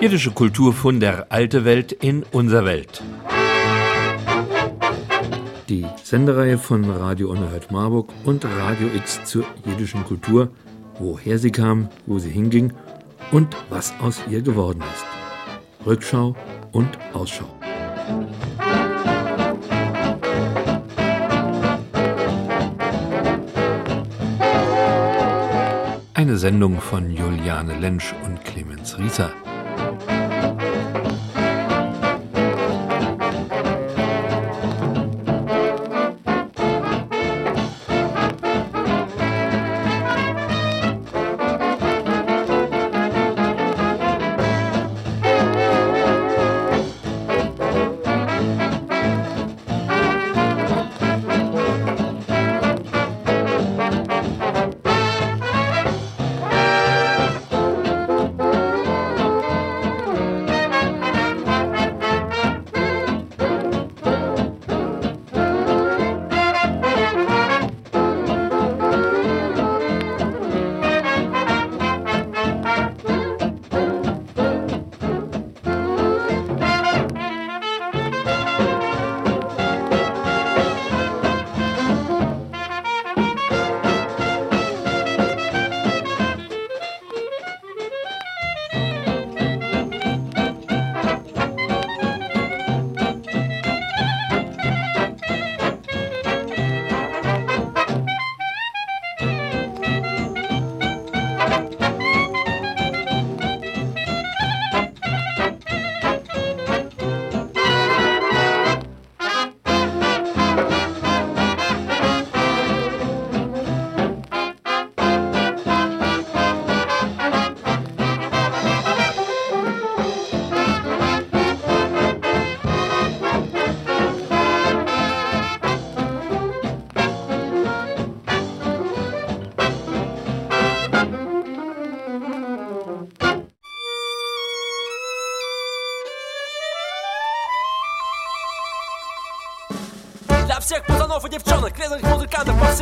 Jiddische Kultur von der alte Welt in unser Welt. Die Sendereihe von Radio Unerhört Marburg und Radio X zur jiddischen Kultur, woher sie kam, wo sie hinging und was aus ihr geworden ist. Rückschau und Ausschau. Eine Sendung von Juliane Lensch und Clemens Rieser.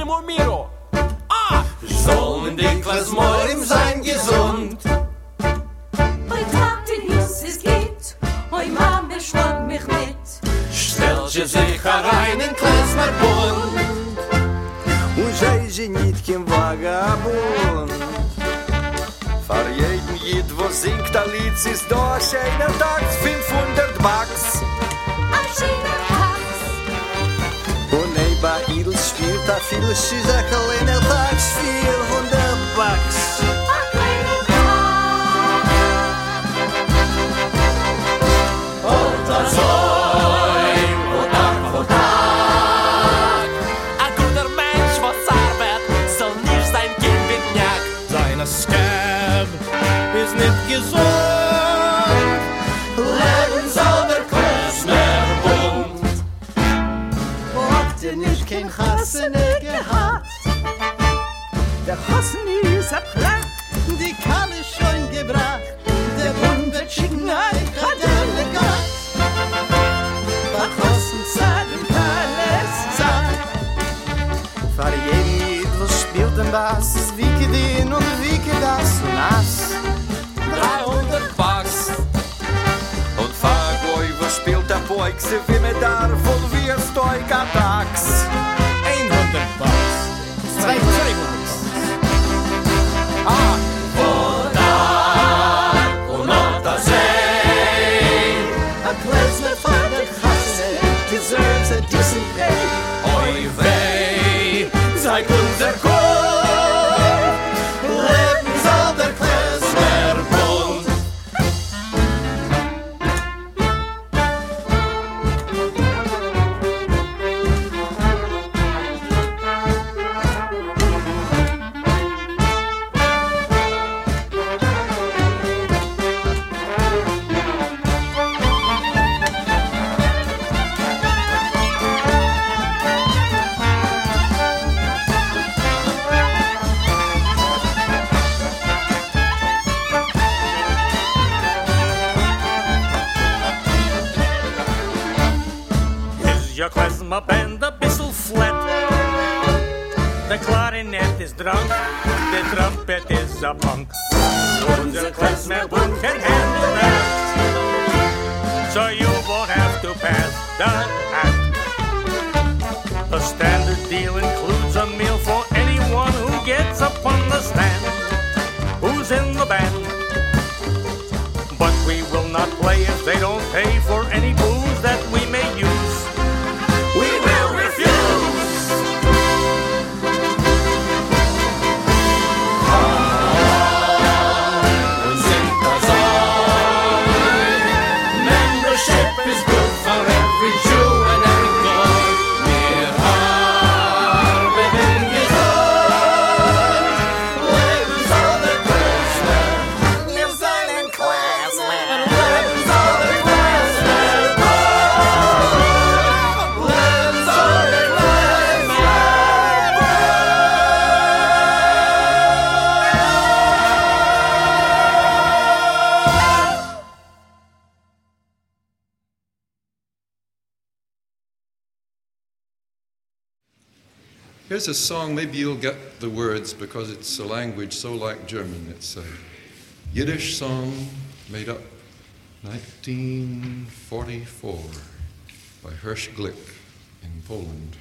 more me Naast wieken die en onder wieken das und nass. 300 Bucks. Und fahr gleich verspielter Boy, sie wie mir da von wir Stoiker Tax. 100 Bucks. 200 Here's a song, maybe you'll get the words because it's a language so like German. It's a Yiddish song made up 1944 by Hirsch Glick in Poland.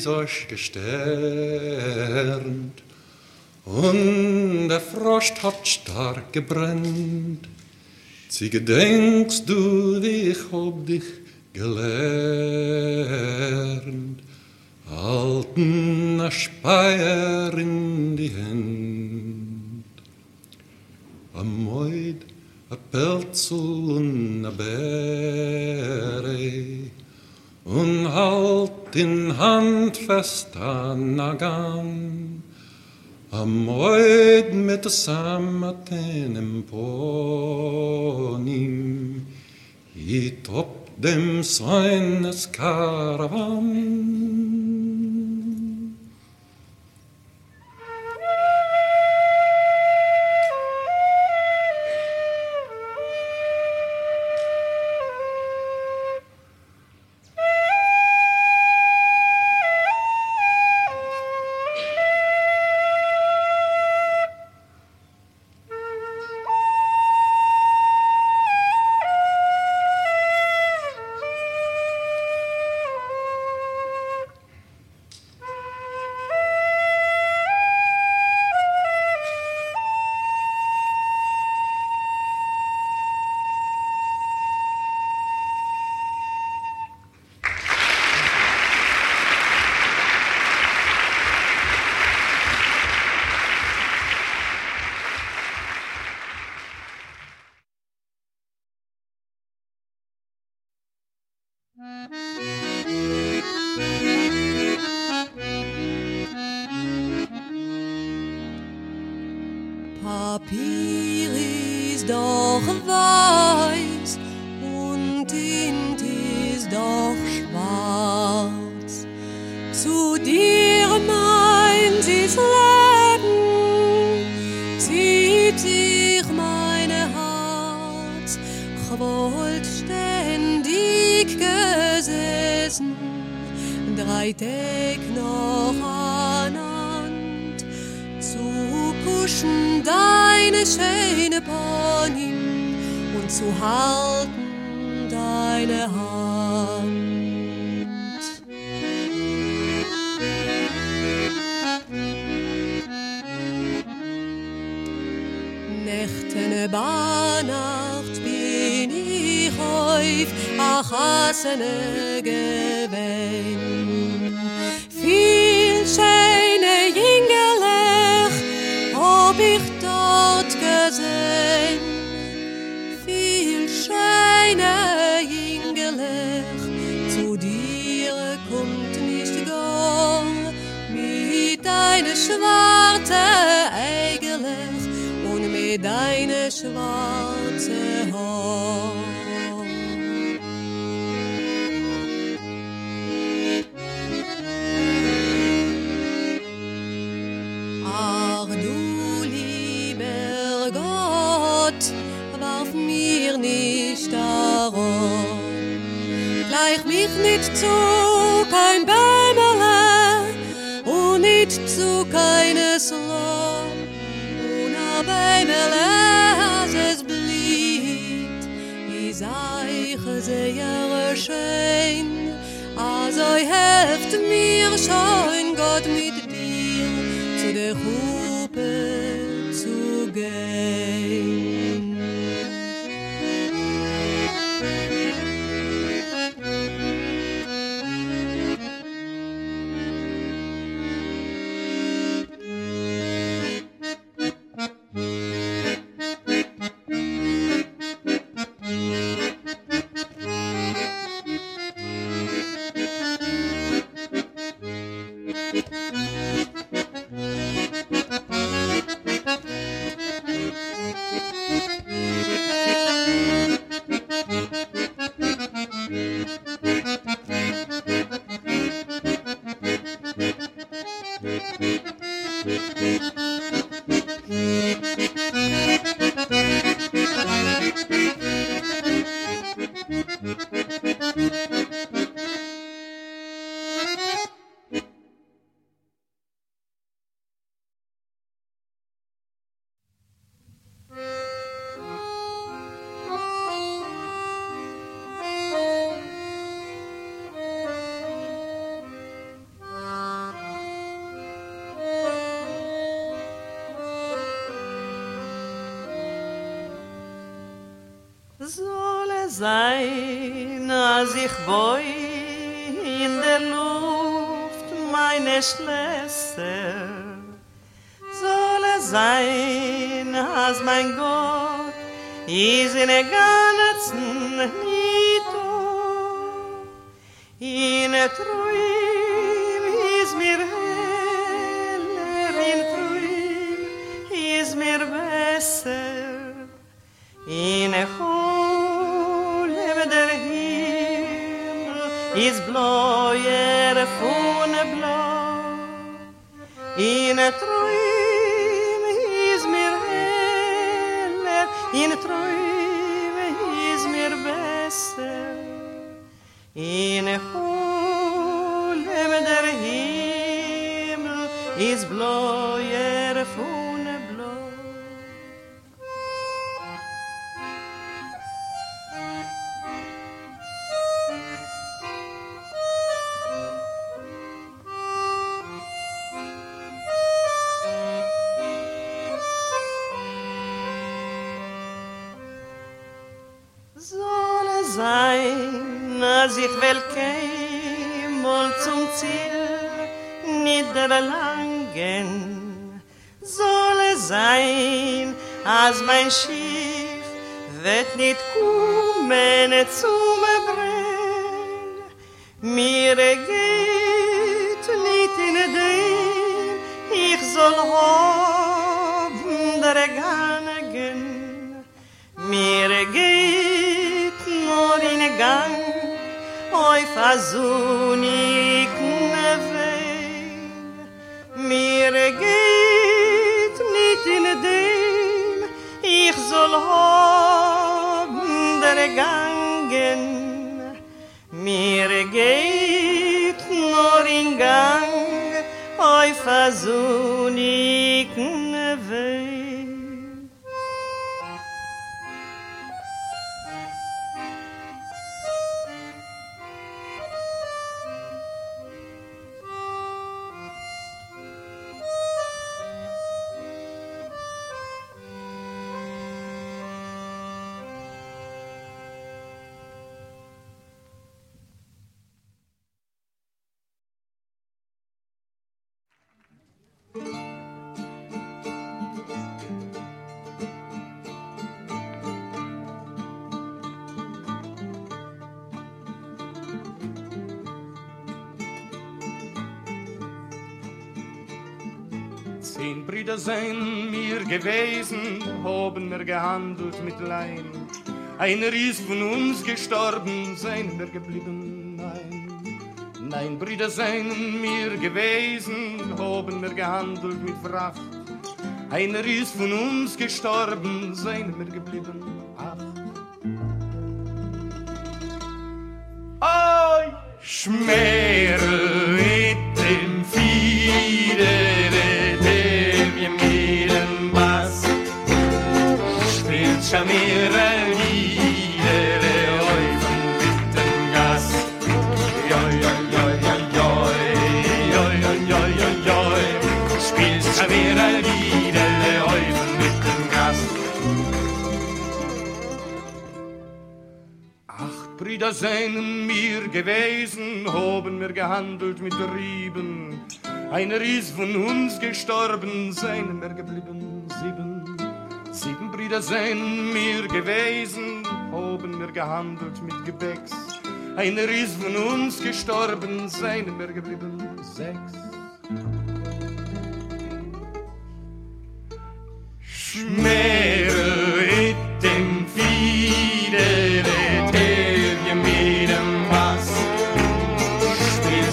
Ist euch gesternt und der Frost hat stark gebrennt. Sie gedenkst du, wie ich hab dich gelernt, halten a Speier in die Hand. A Moid, a Pelzel und a Bere und halt din handfästa nagan Am röd med samma tenen imponim I topp dem sveines karavan. Drei Tag noch anand zu kuschen deine schöne Pony und zu halten deine Hand. Nächtene Bahnacht bin ich auf scheine Jingelech hab ich dort gesehen. Viel scheine Jingelech zu dir kommt nicht gar mit deiner schwarze Eigelech und mit deiner schwarze Haar. nit zu kein Bämmerle und nit zu keines Lohn und a Bämmerle as es blieb, also i sei gese jere schein also helft mir schon Gott mit dir zu der Gruppe zu gehen. is bloyer fu Zehn Brüder seien mir gewesen, haben wir gehandelt mit Leim. Einer ist von uns gestorben, seien wir geblieben, nein. Nein, Brüder seien mir gewesen, haben wir gehandelt mit Fracht. Einer ist von uns gestorben, seien wir geblieben, ach. Oi, Schmerl Brüder seien mir gewesen, haben wir gehandelt mit Rieben. Einer ist von uns gestorben, seien wir geblieben sieben. Sieben Brüder seien mir gewesen, haben wir gehandelt mit Gebäcks. Einer ist von uns gestorben, seien wir geblieben sechs. Schmere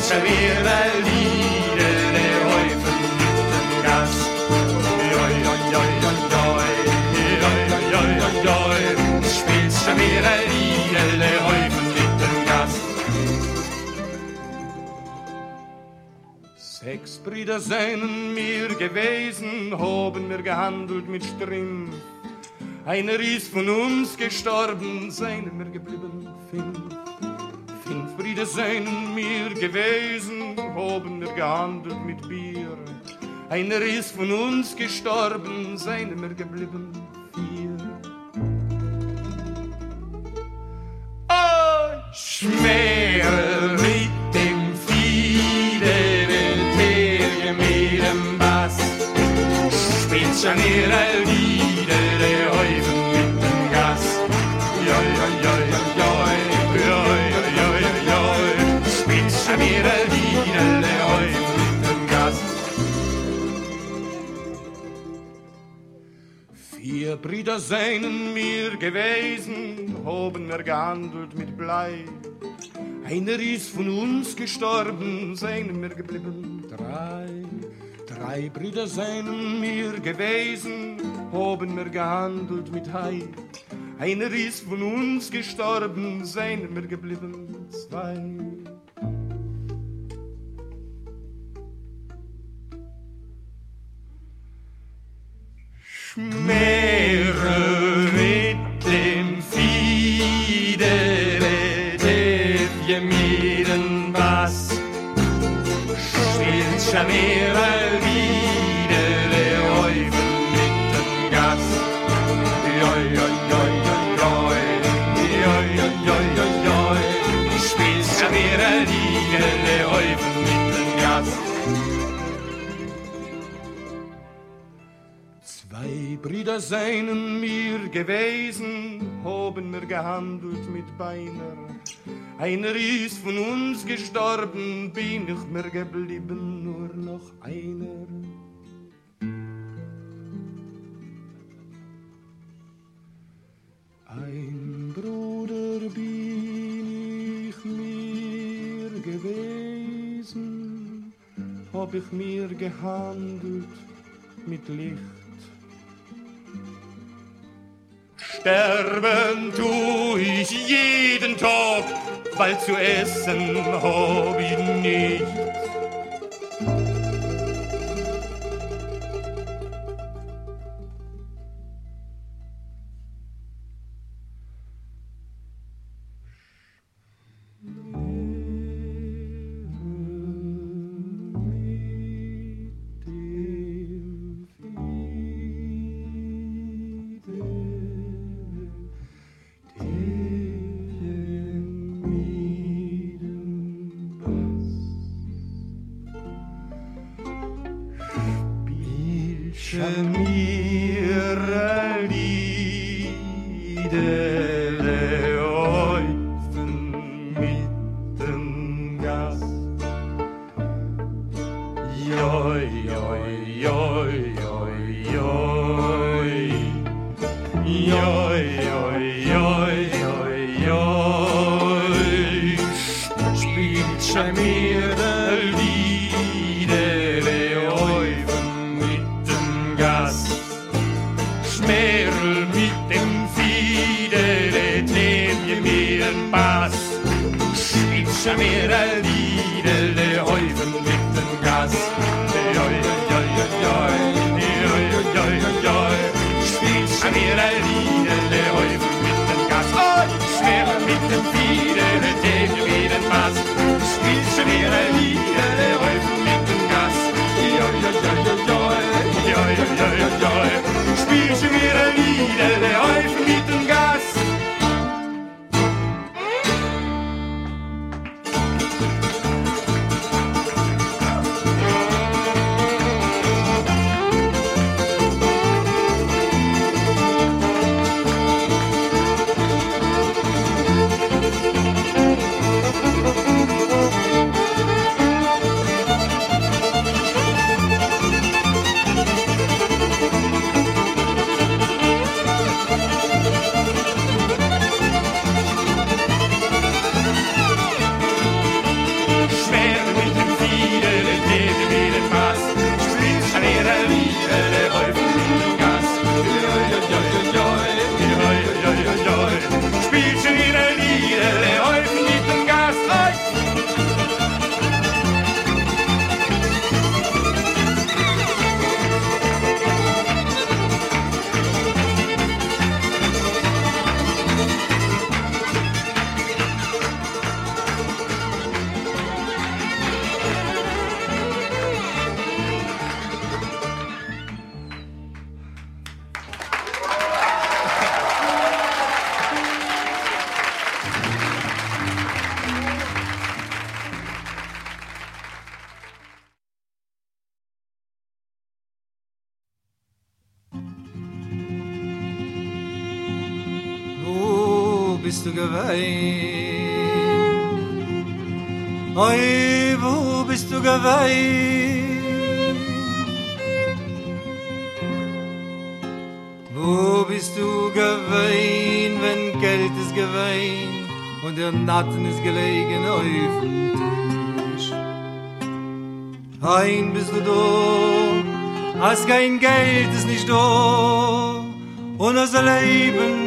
Schavira Lieder, der Häufen mit dem Gas. Joi, joi, joi. Spielt Schavira Lieder, der Häufen mit. Sechs Brüder seien mir gewesen, haben wir gehandelt mit Strimm. Einer ist von uns gestorben, seien wir geblieben fünf. Brüder seien mir gewesen, haben wir gehandelt mit Bier. Einer ist von uns gestorben, seien wir geblieben vier. Oh, Schmerl mit dem Fiedere, der mit dem Bass. Spielt schon ihre Brüder seien mir gewesen, haben wir gehandelt mit Blei. Einer ist von uns gestorben, seien wir geblieben drei. Drei Brüder seien mir gewesen, haben wir gehandelt mit Hai. Einer ist von uns gestorben, seien wir geblieben zwei. Schmähre mit dem Fiedele, der wir mieden was. Schmieren, schamieren. Brüder seien mir gewesen, haben wir gehandelt mit Beiner. Einer ist von uns gestorben, bin ich mir geblieben, nur noch einer. Ein Bruder bin ich mir gewesen, hab ich mir gehandelt mit Licht. Sterben tu ich jeden Tag, weil zu essen hab ich nicht. Bist du gewesen? Oi, wo bist du gewesen? Wo bist du gewesen, wenn Geld ist gewesen und der Natten ist gelegen auf dem Tisch? Ein bist du da, als kein Geld ist nicht da und das Leben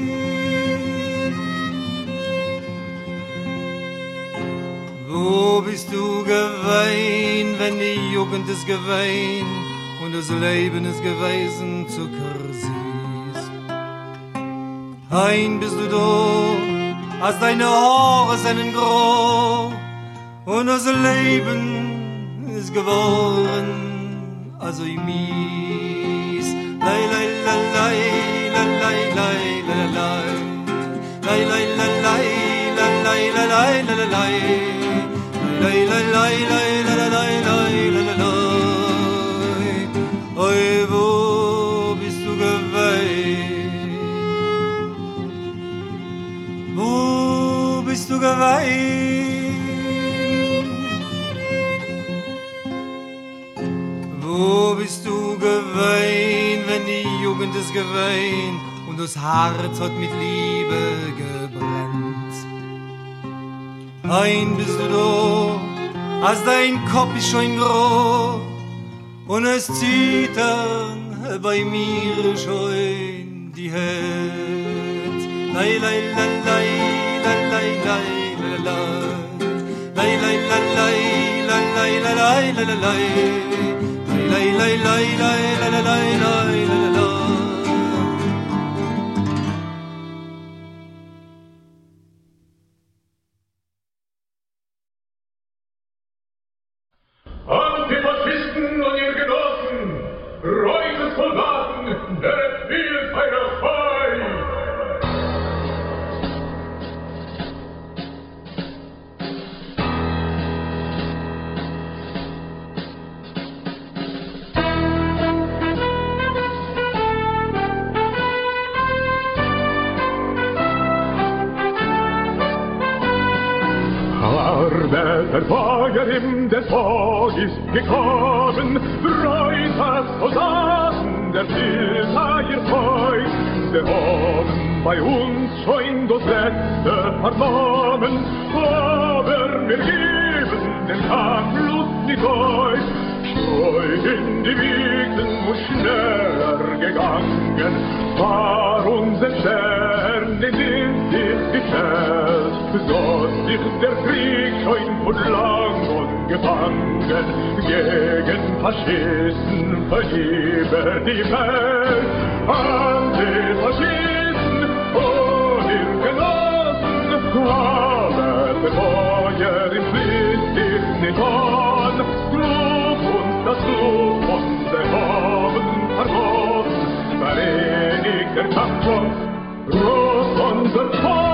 du gewesen, wenn die Jugend ist gewesen und das Leben ist gewesen zu Kursis? Ein bist du da, als deine Haare sind grau und das Leben ist geworden, also ich mies. Lei, lei, lei, lei, lei, lei, lei, lei, lei. Lei, lei, lei, lei, lei, lei, lei, lei, lei, lei. Wo bist du geweint, wenn die Jugend ist geweint und das Herz hat mit Liebe gebrannt? Ein bist du da, als dein Kopf ist schon groß und es dann bei mir schon die Herz. Lei, lei, lei, lei, lei, lei, lei, lei, lei. Lei, lei, lei, lei, lei, lei, lei, lei, lei, lei. Lei, lei, lei, lei, lei, lei, über die Welt. An den Faschisten und den Genossen, alle Betreuer im Flitt in den Horn, trug uns das Blut von der unser Tor.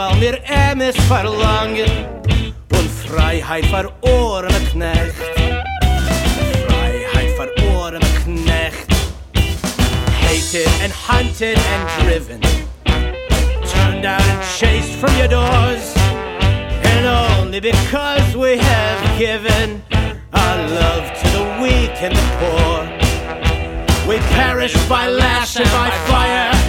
Weil wir Emes verlangen. Und Freiheit für Ohren Knecht. Freiheit für Ohren Knecht. Hated and hunted and driven. Turned out and chased from your doors. And only because we have given our love to the weak and the poor. We perish by lash and by fire.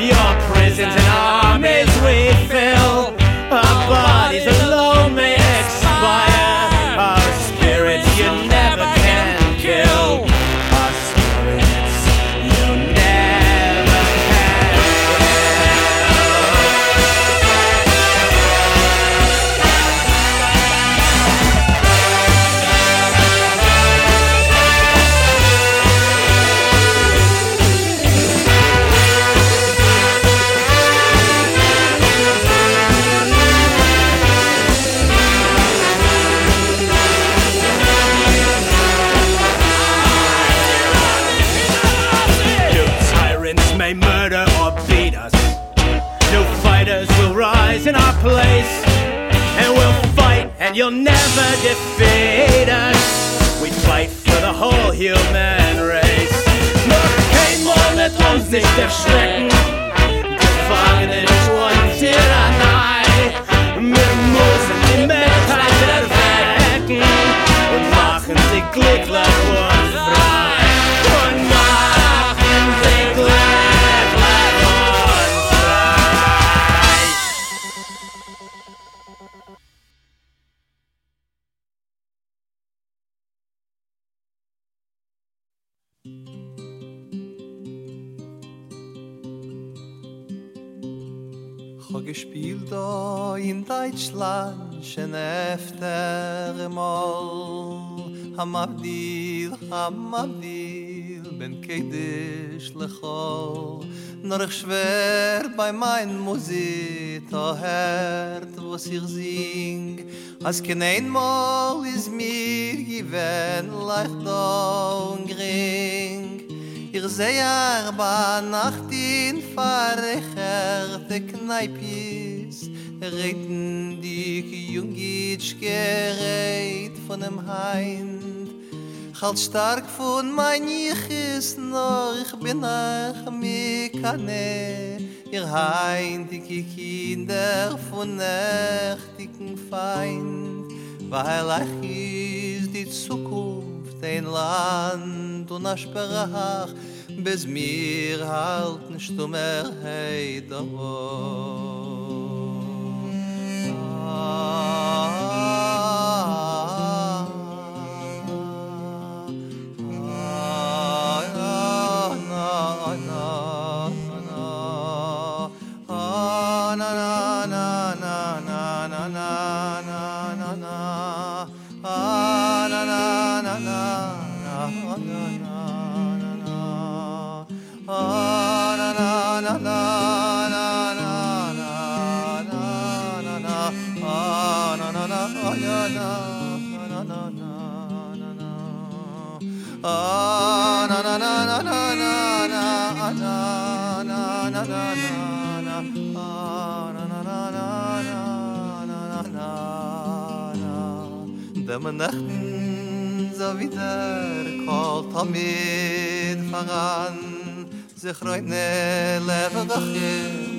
Your prisons and armies we fill. Our bodies alone may and you'll never defeat us. We fight for the whole human race. Nur kein wird uns nicht erschrecken. Gefangen in schon Tyrannei. Wir müssen die Menschheit erwecken. Und machen sie glücklich Ich gespielt da in Deutschland schon öfter mal Ham Abdil, Abdil, ben Kedish lechol Nur ich schwer bei mein Musik, da hört, was ich sing. Als kein einmal is mir gewen leicht und gring Ich seh ar ba nacht in farecher de kneipis Reden dik jungitsch gereit von dem Hain Halt stark von mein ich is nor ich bin ach mi kane Ihr hain dicke kinder von nechtigen Feind Weil ach is die Zukunft ein Land und a Sprach, bis mir halt nicht um er. Ah, dem nachten so wieder kalt am mit fangen sich reut ne leben doch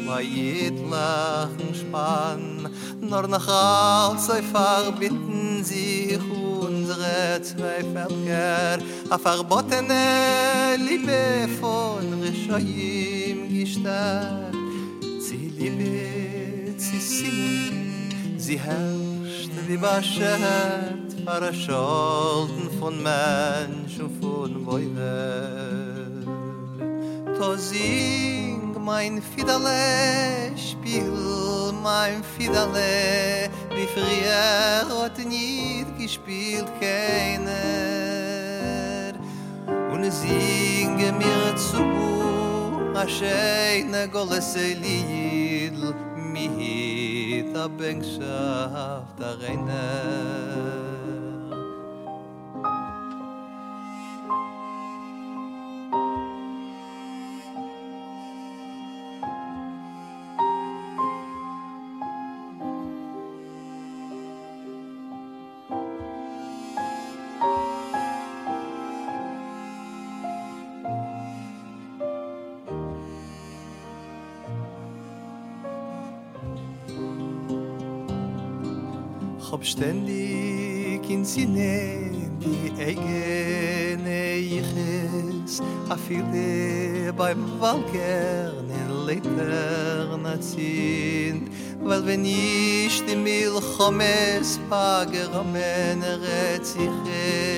weit lachen span nur nach all sei far bitten sich unsere zwei verkehr a verbotene liebe von rechaim gestar sie liebe sie sie sie herrscht wie war Baschet Parasholten von Mensch und von Wäuwe To sing mein Fidale, spiel mein Fidale Wie früher hat nie gespielt keiner. Und singe mir zu a scheine golese Lied mi hit a bengschaft a reiner ständig in sine die eigene ich es a viel beim walkern in leternatin weil wenn ich die mil khames pager men retsich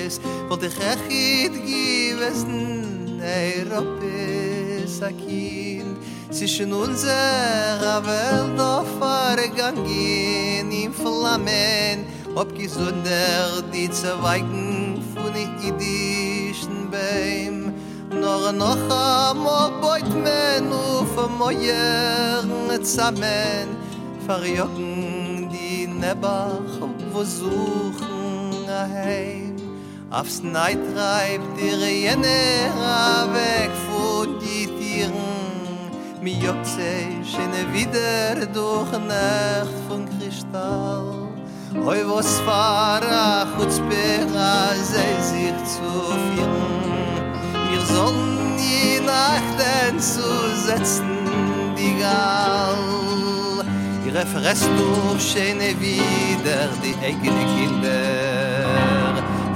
es. Wat ich recht gibesn ey rope sakin zwischen unserer Welt vergangen in Flammen ob gesunder die Zweigen von idischen Beim noch noch einmal beut men auf moyer zusammen. Verjogen die Nebach wo suchen heim. Aufs Neid treibt ihre Jene weg von die Tieren mi jotze schöne wieder durch Nacht von Kristall. Oi was fara chutz bera sei sich zu führen. Wir sollen die Nachten zu setzen die Gall. Ihre Fress durch schöne wieder die eigene Kinder.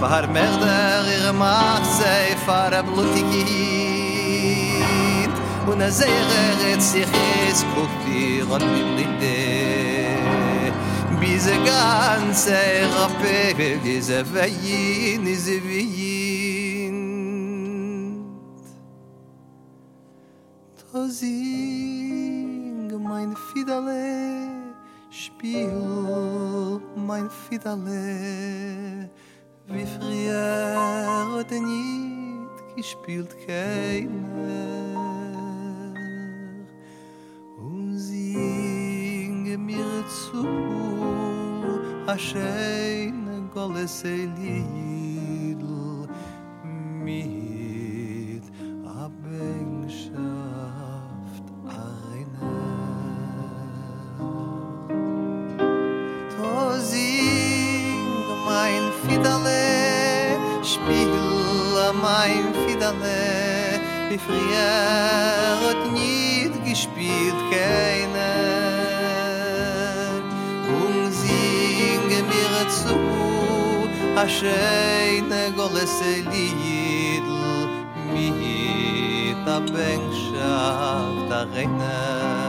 Var merder ihre Macht sei fara blutige un a zeret sich es kopir un mit blinde biz a ganze er rappe iz a vayn iz a Tozing mein fidale spiel mein fidale. Wie frier hat er nicht gespielt keine. Singe mir zu a scheine goles elidl mit a bengschaft eine to sing mein fidale spiel mein fidale wie hat nicht spielt keine. Um singe mir zu a scheine golese liedl mit a bengschaft a regner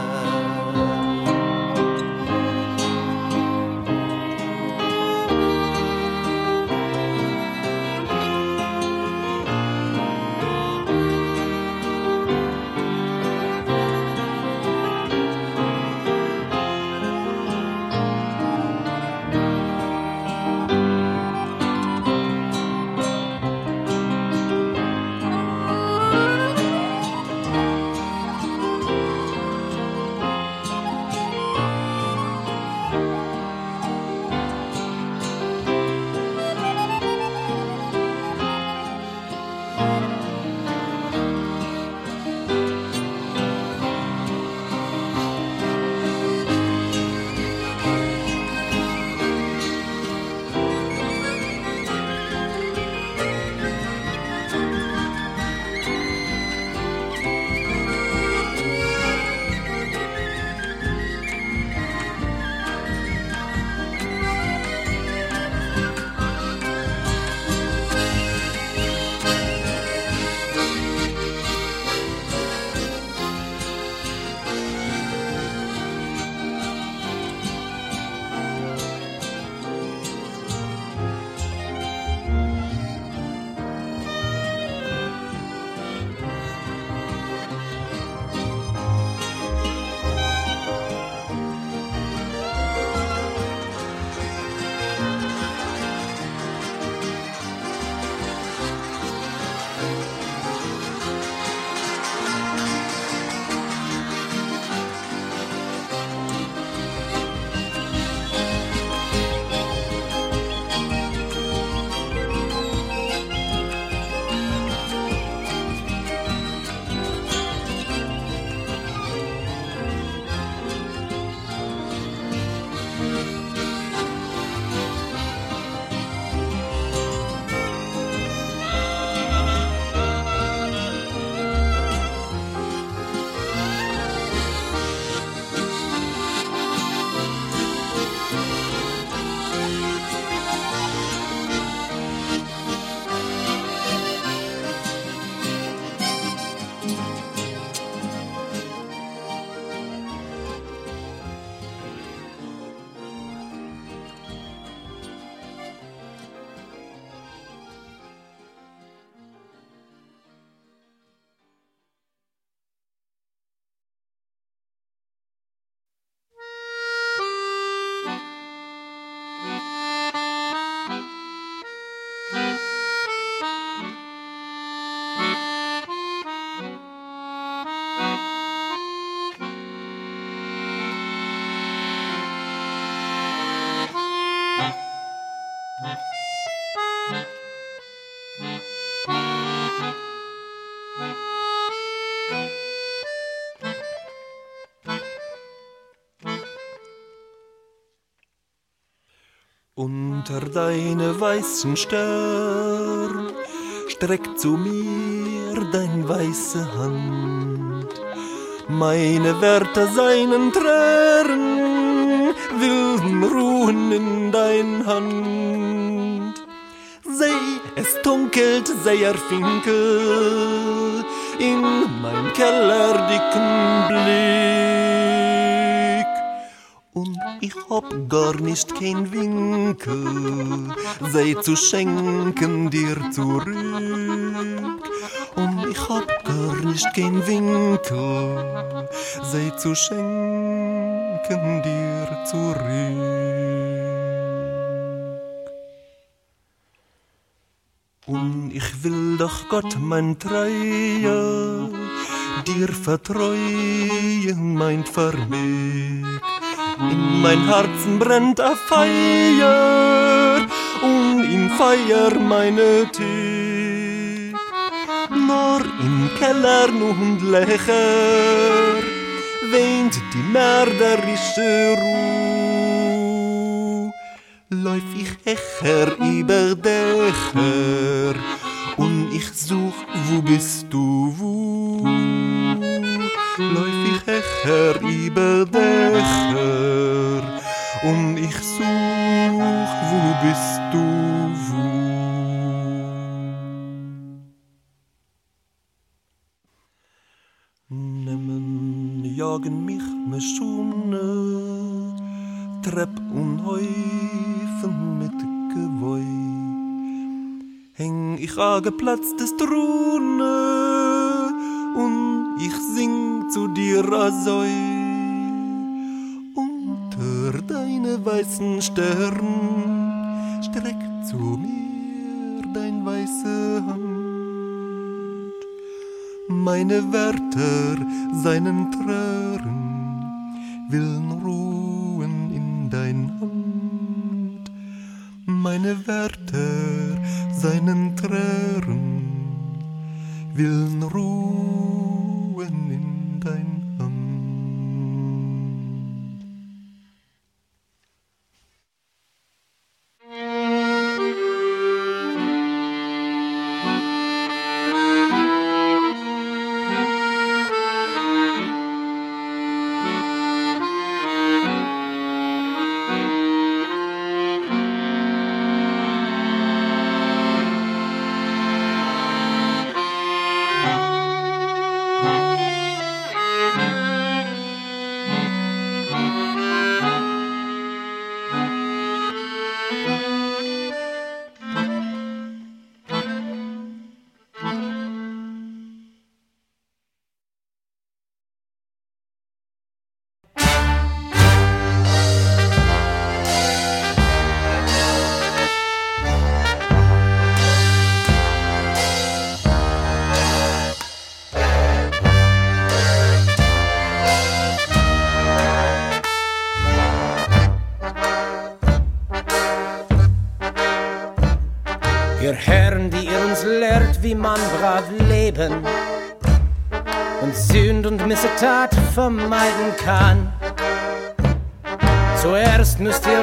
Unter deine weißen Stern streckt zu mir dein weiße Hand. Meine Werte seinen Tränen wilden ruhen in dein Hand. Seh, es dunkelt sehr finkel in mein Keller dicken Blick. Ich hab gar nicht kein Winkel, sei zu schenken dir zurück. Und ich hab gar nicht kein Winkel, sei zu schenken dir zurück. Und ich will doch Gott mein Treue dir vertreuen, mein Vermög. In mein Herzen brennt a Feier und in Feier meine Tee. Nur im Keller und Lecher weint die mörderische Ruh. Läuf ich hecher über Dächer und ich such, wo bist du, wo? Läuf hecher über Dächer und ich such, wo bist du, wo? Nemmen jagen mich me Schune, Trepp und Häufen mit Gewoi. Häng ich a geplatztes Trune zu dir asoi. Unter deine weißen Stern streck zu mir dein weiße Hand. Meine Wärter seinen Trören willen ruhen in dein Hand. Meine Wärter seinen Trören willen ruhen in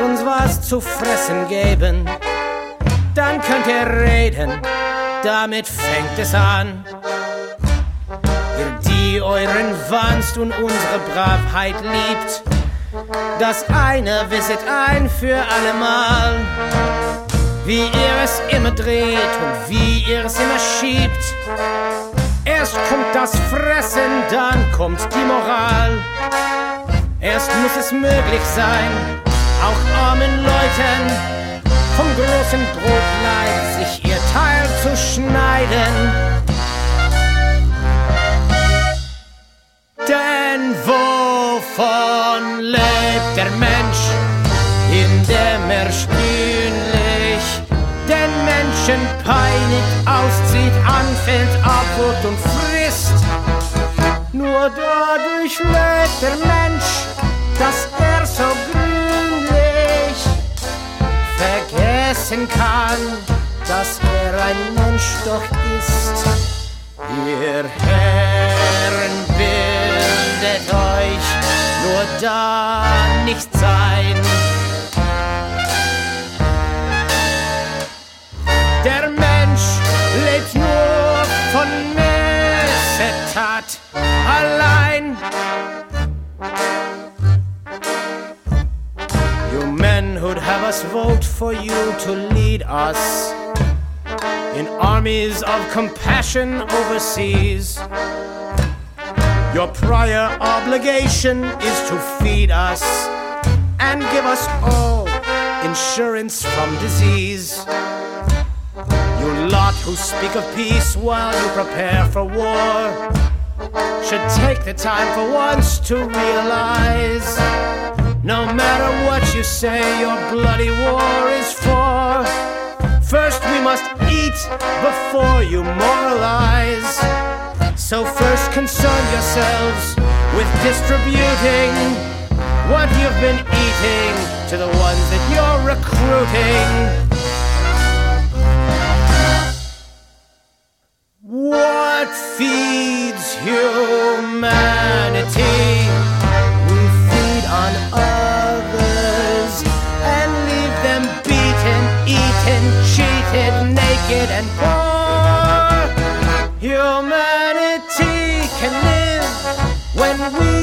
uns was zu fressen geben, dann könnt ihr reden, damit fängt es an. Ihr, die euren Wanst und unsere Bravheit liebt, das eine wisset ein für allemal wie ihr es immer dreht und wie ihr es immer schiebt. Erst kommt das Fressen, dann kommt die Moral. Erst muss es möglich sein, auch armen Leuten vom großen Brotleib sich ihr Teil zu schneiden. Denn wovon lebt der Mensch, in dem er stühnlich den Menschen peinigt, auszieht, anfällt, abholt und frisst? Nur dadurch lebt der Mensch, dass er so grünlich vergessen kann, dass er ein Mensch doch ist. Ihr Herren bildet euch nur da nicht sein. Der Mensch lebt nur von Missetat allein. Vote for you to lead us in armies of compassion overseas. Your prior obligation is to feed us and give us all insurance from disease. You lot who speak of peace while you prepare for war should take the time for once to realize no matter what you say, your bloody war is for. First, we must eat before you moralize. So, first, concern yourselves with distributing what you've been eating to the ones that you're recruiting. What feeds Thank.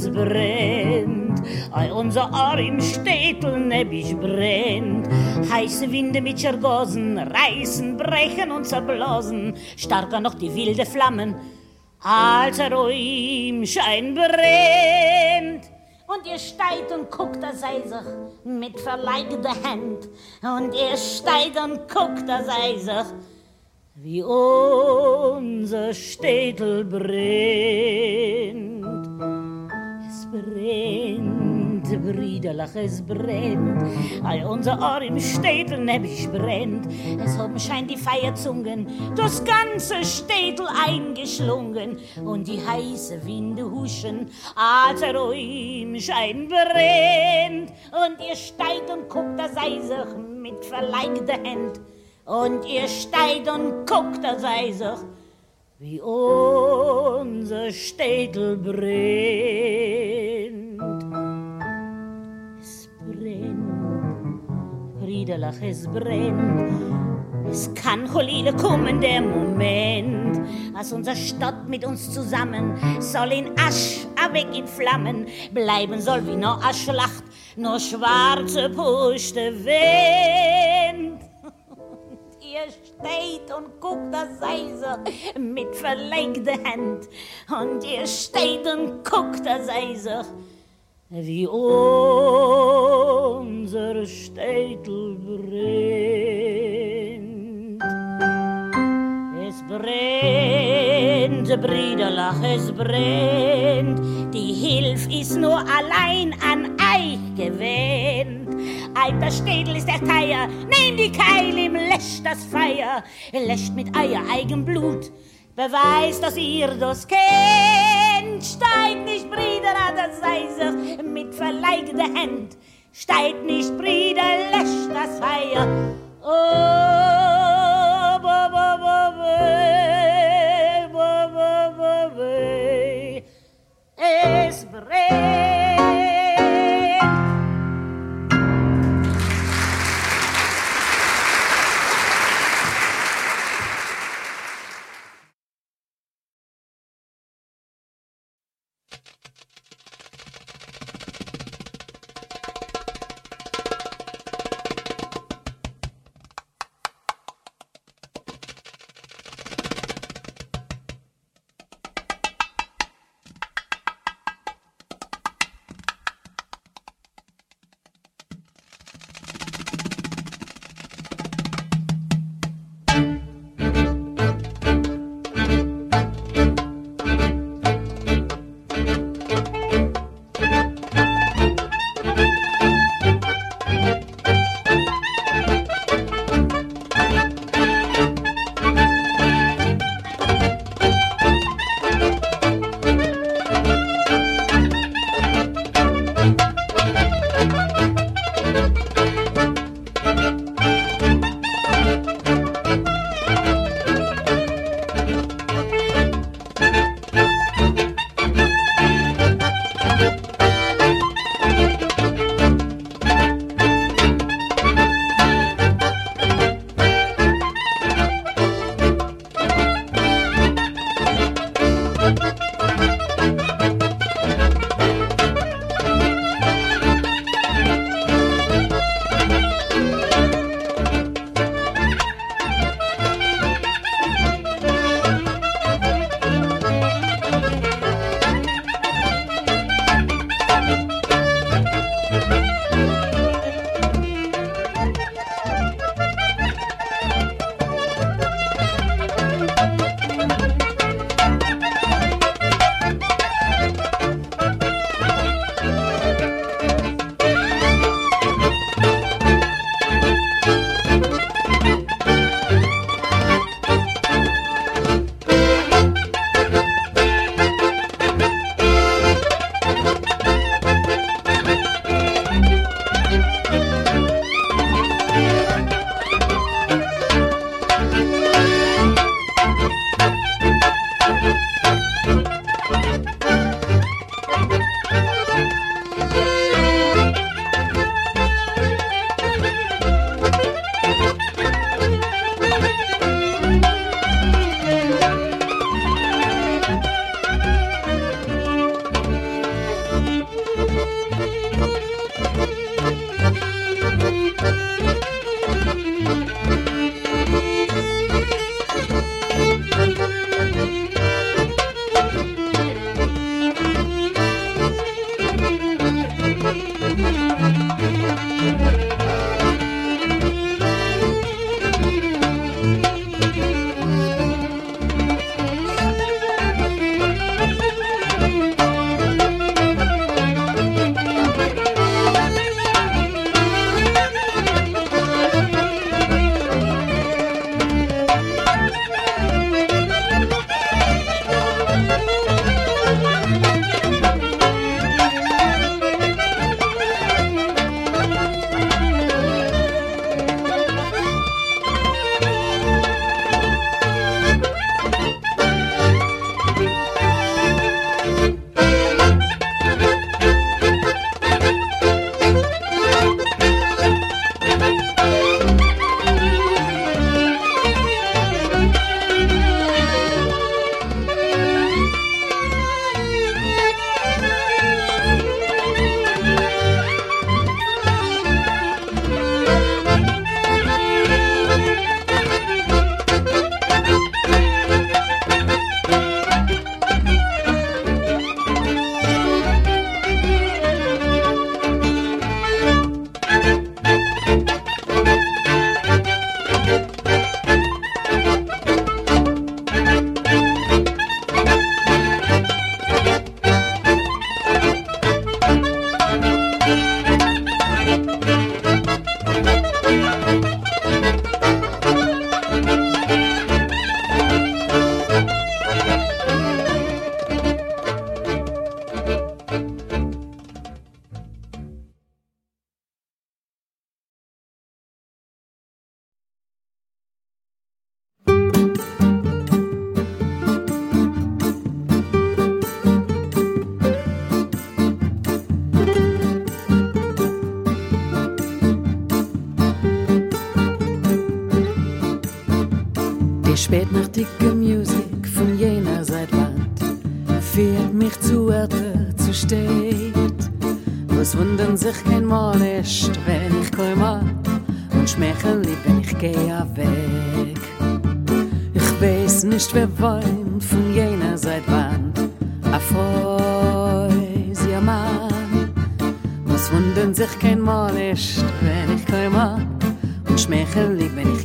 Es brennt. Ei, unser Ohr im Städtel nebbisch brennt. Heiße Winde mit Schergosen reißen, brechen und zerblasen. Starker noch die wilde Flammen, als er im Schein brennt. Und ihr steigt und guckt, da sei sich mit verleigter Hand. Und ihr steigt und guckt, da sei sich wie unser Städtel brennt. Brennt, Brüderlach, es brennt. All unser Ohr im Städtel nebbisch brennt. Es haben scheint die Feierzungen das ganze Städtel eingeschlungen. Und die heiße Winde huschen, als im Schein brennt. Und ihr steigt und guckt, da sei sich mit verleigter Hand. Und ihr steigt und guckt, da sei sich, wie unser Städtel brennt. Es brennt, Friederlach, es brennt. Es kann Cholile kommen, der Moment, als unser Stadt mit uns zusammen soll in Asch, weg in Flammen, bleiben soll wie nur a Schlacht, nur schwarze Puste Wind ihr steht und guckt, da sei sie mit verlegter Hand. Und ihr steht und guckt, da sei sie, wie unser Städtel brennt. Es brennt, Brüderlach, es brennt. Die Hilf ist nur allein an euch gewähnt. Alter Städel ist der Teier, nehm die Keil ihm, löscht das Feier, löscht mit euer eigen Blut, beweist, dass ihr das kennt. Steigt nicht, Brüder, das sei sich mit verleigter Hand. Steigt nicht, Brüder, löscht das Feier. Oh, erfreut sie Mann. Was wundern sich kein Mal ist, wenn ich komme und schmechen lieb, wenn ich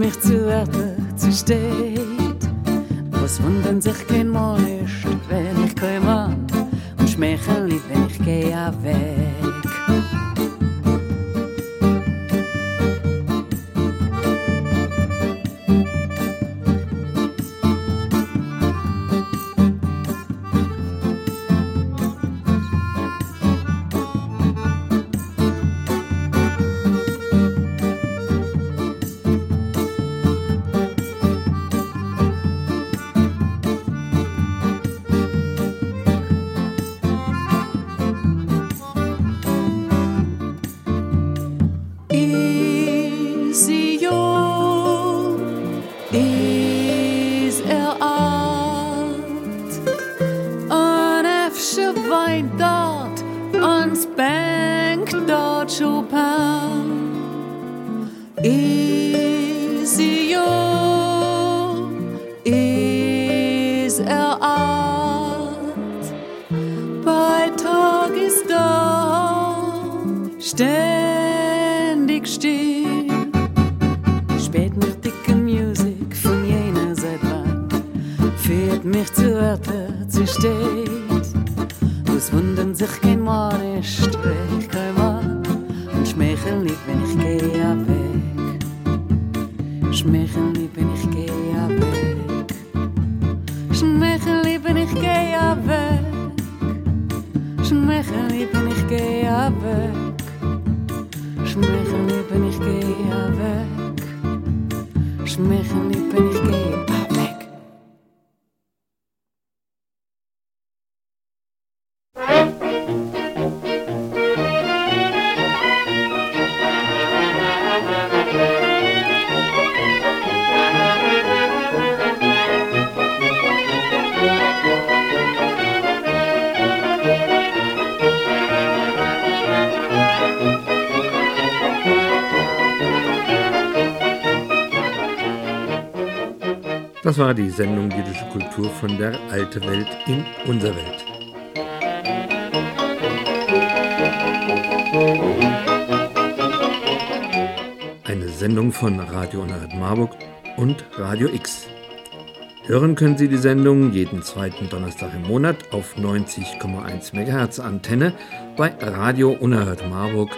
mich zu Erde zu steht. Was wundern sich kein Mal Er alt? Bei Tag ist dort ständig still. Spätnächtige Musik von jener Seitwand führt mich zu Erde zu steht. mich die Sendung Jüdische Kultur von der Alte Welt in unser Welt. Eine Sendung von Radio Unerhört Marburg und Radio X. Hören können Sie die Sendung jeden zweiten Donnerstag im Monat auf 90,1 MHz Antenne bei Radio Unerhört Marburg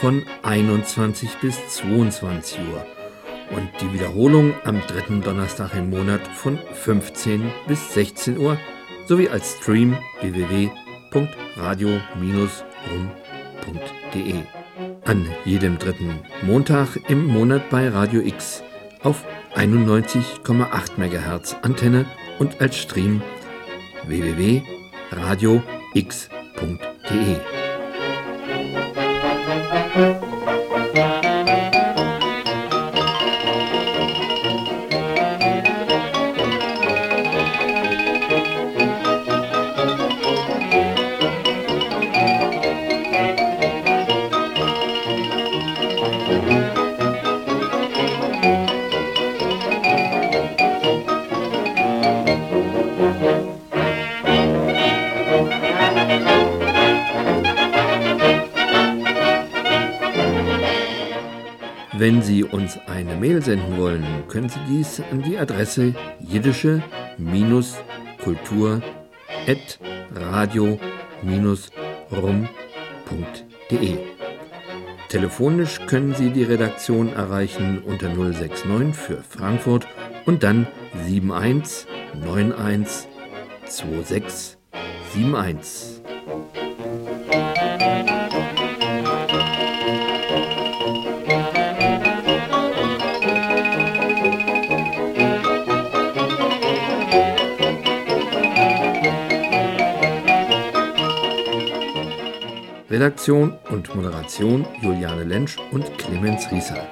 von 21 bis 22 Uhr und die Wiederholung am dritten Donnerstag im Monat von 15 bis 16 Uhr sowie als Stream www.radio-rum.de. An jedem dritten Montag im Monat bei Radio X auf 91,8 MHz Antenne und als Stream www.radiox.de. Sie dies an die Adresse jiddische-kultur rum.de. Telefonisch können Sie die Redaktion erreichen unter 069 für Frankfurt und dann 71 91 26 71. Redaktion und Moderation Juliane Lentsch und Clemens Rieser.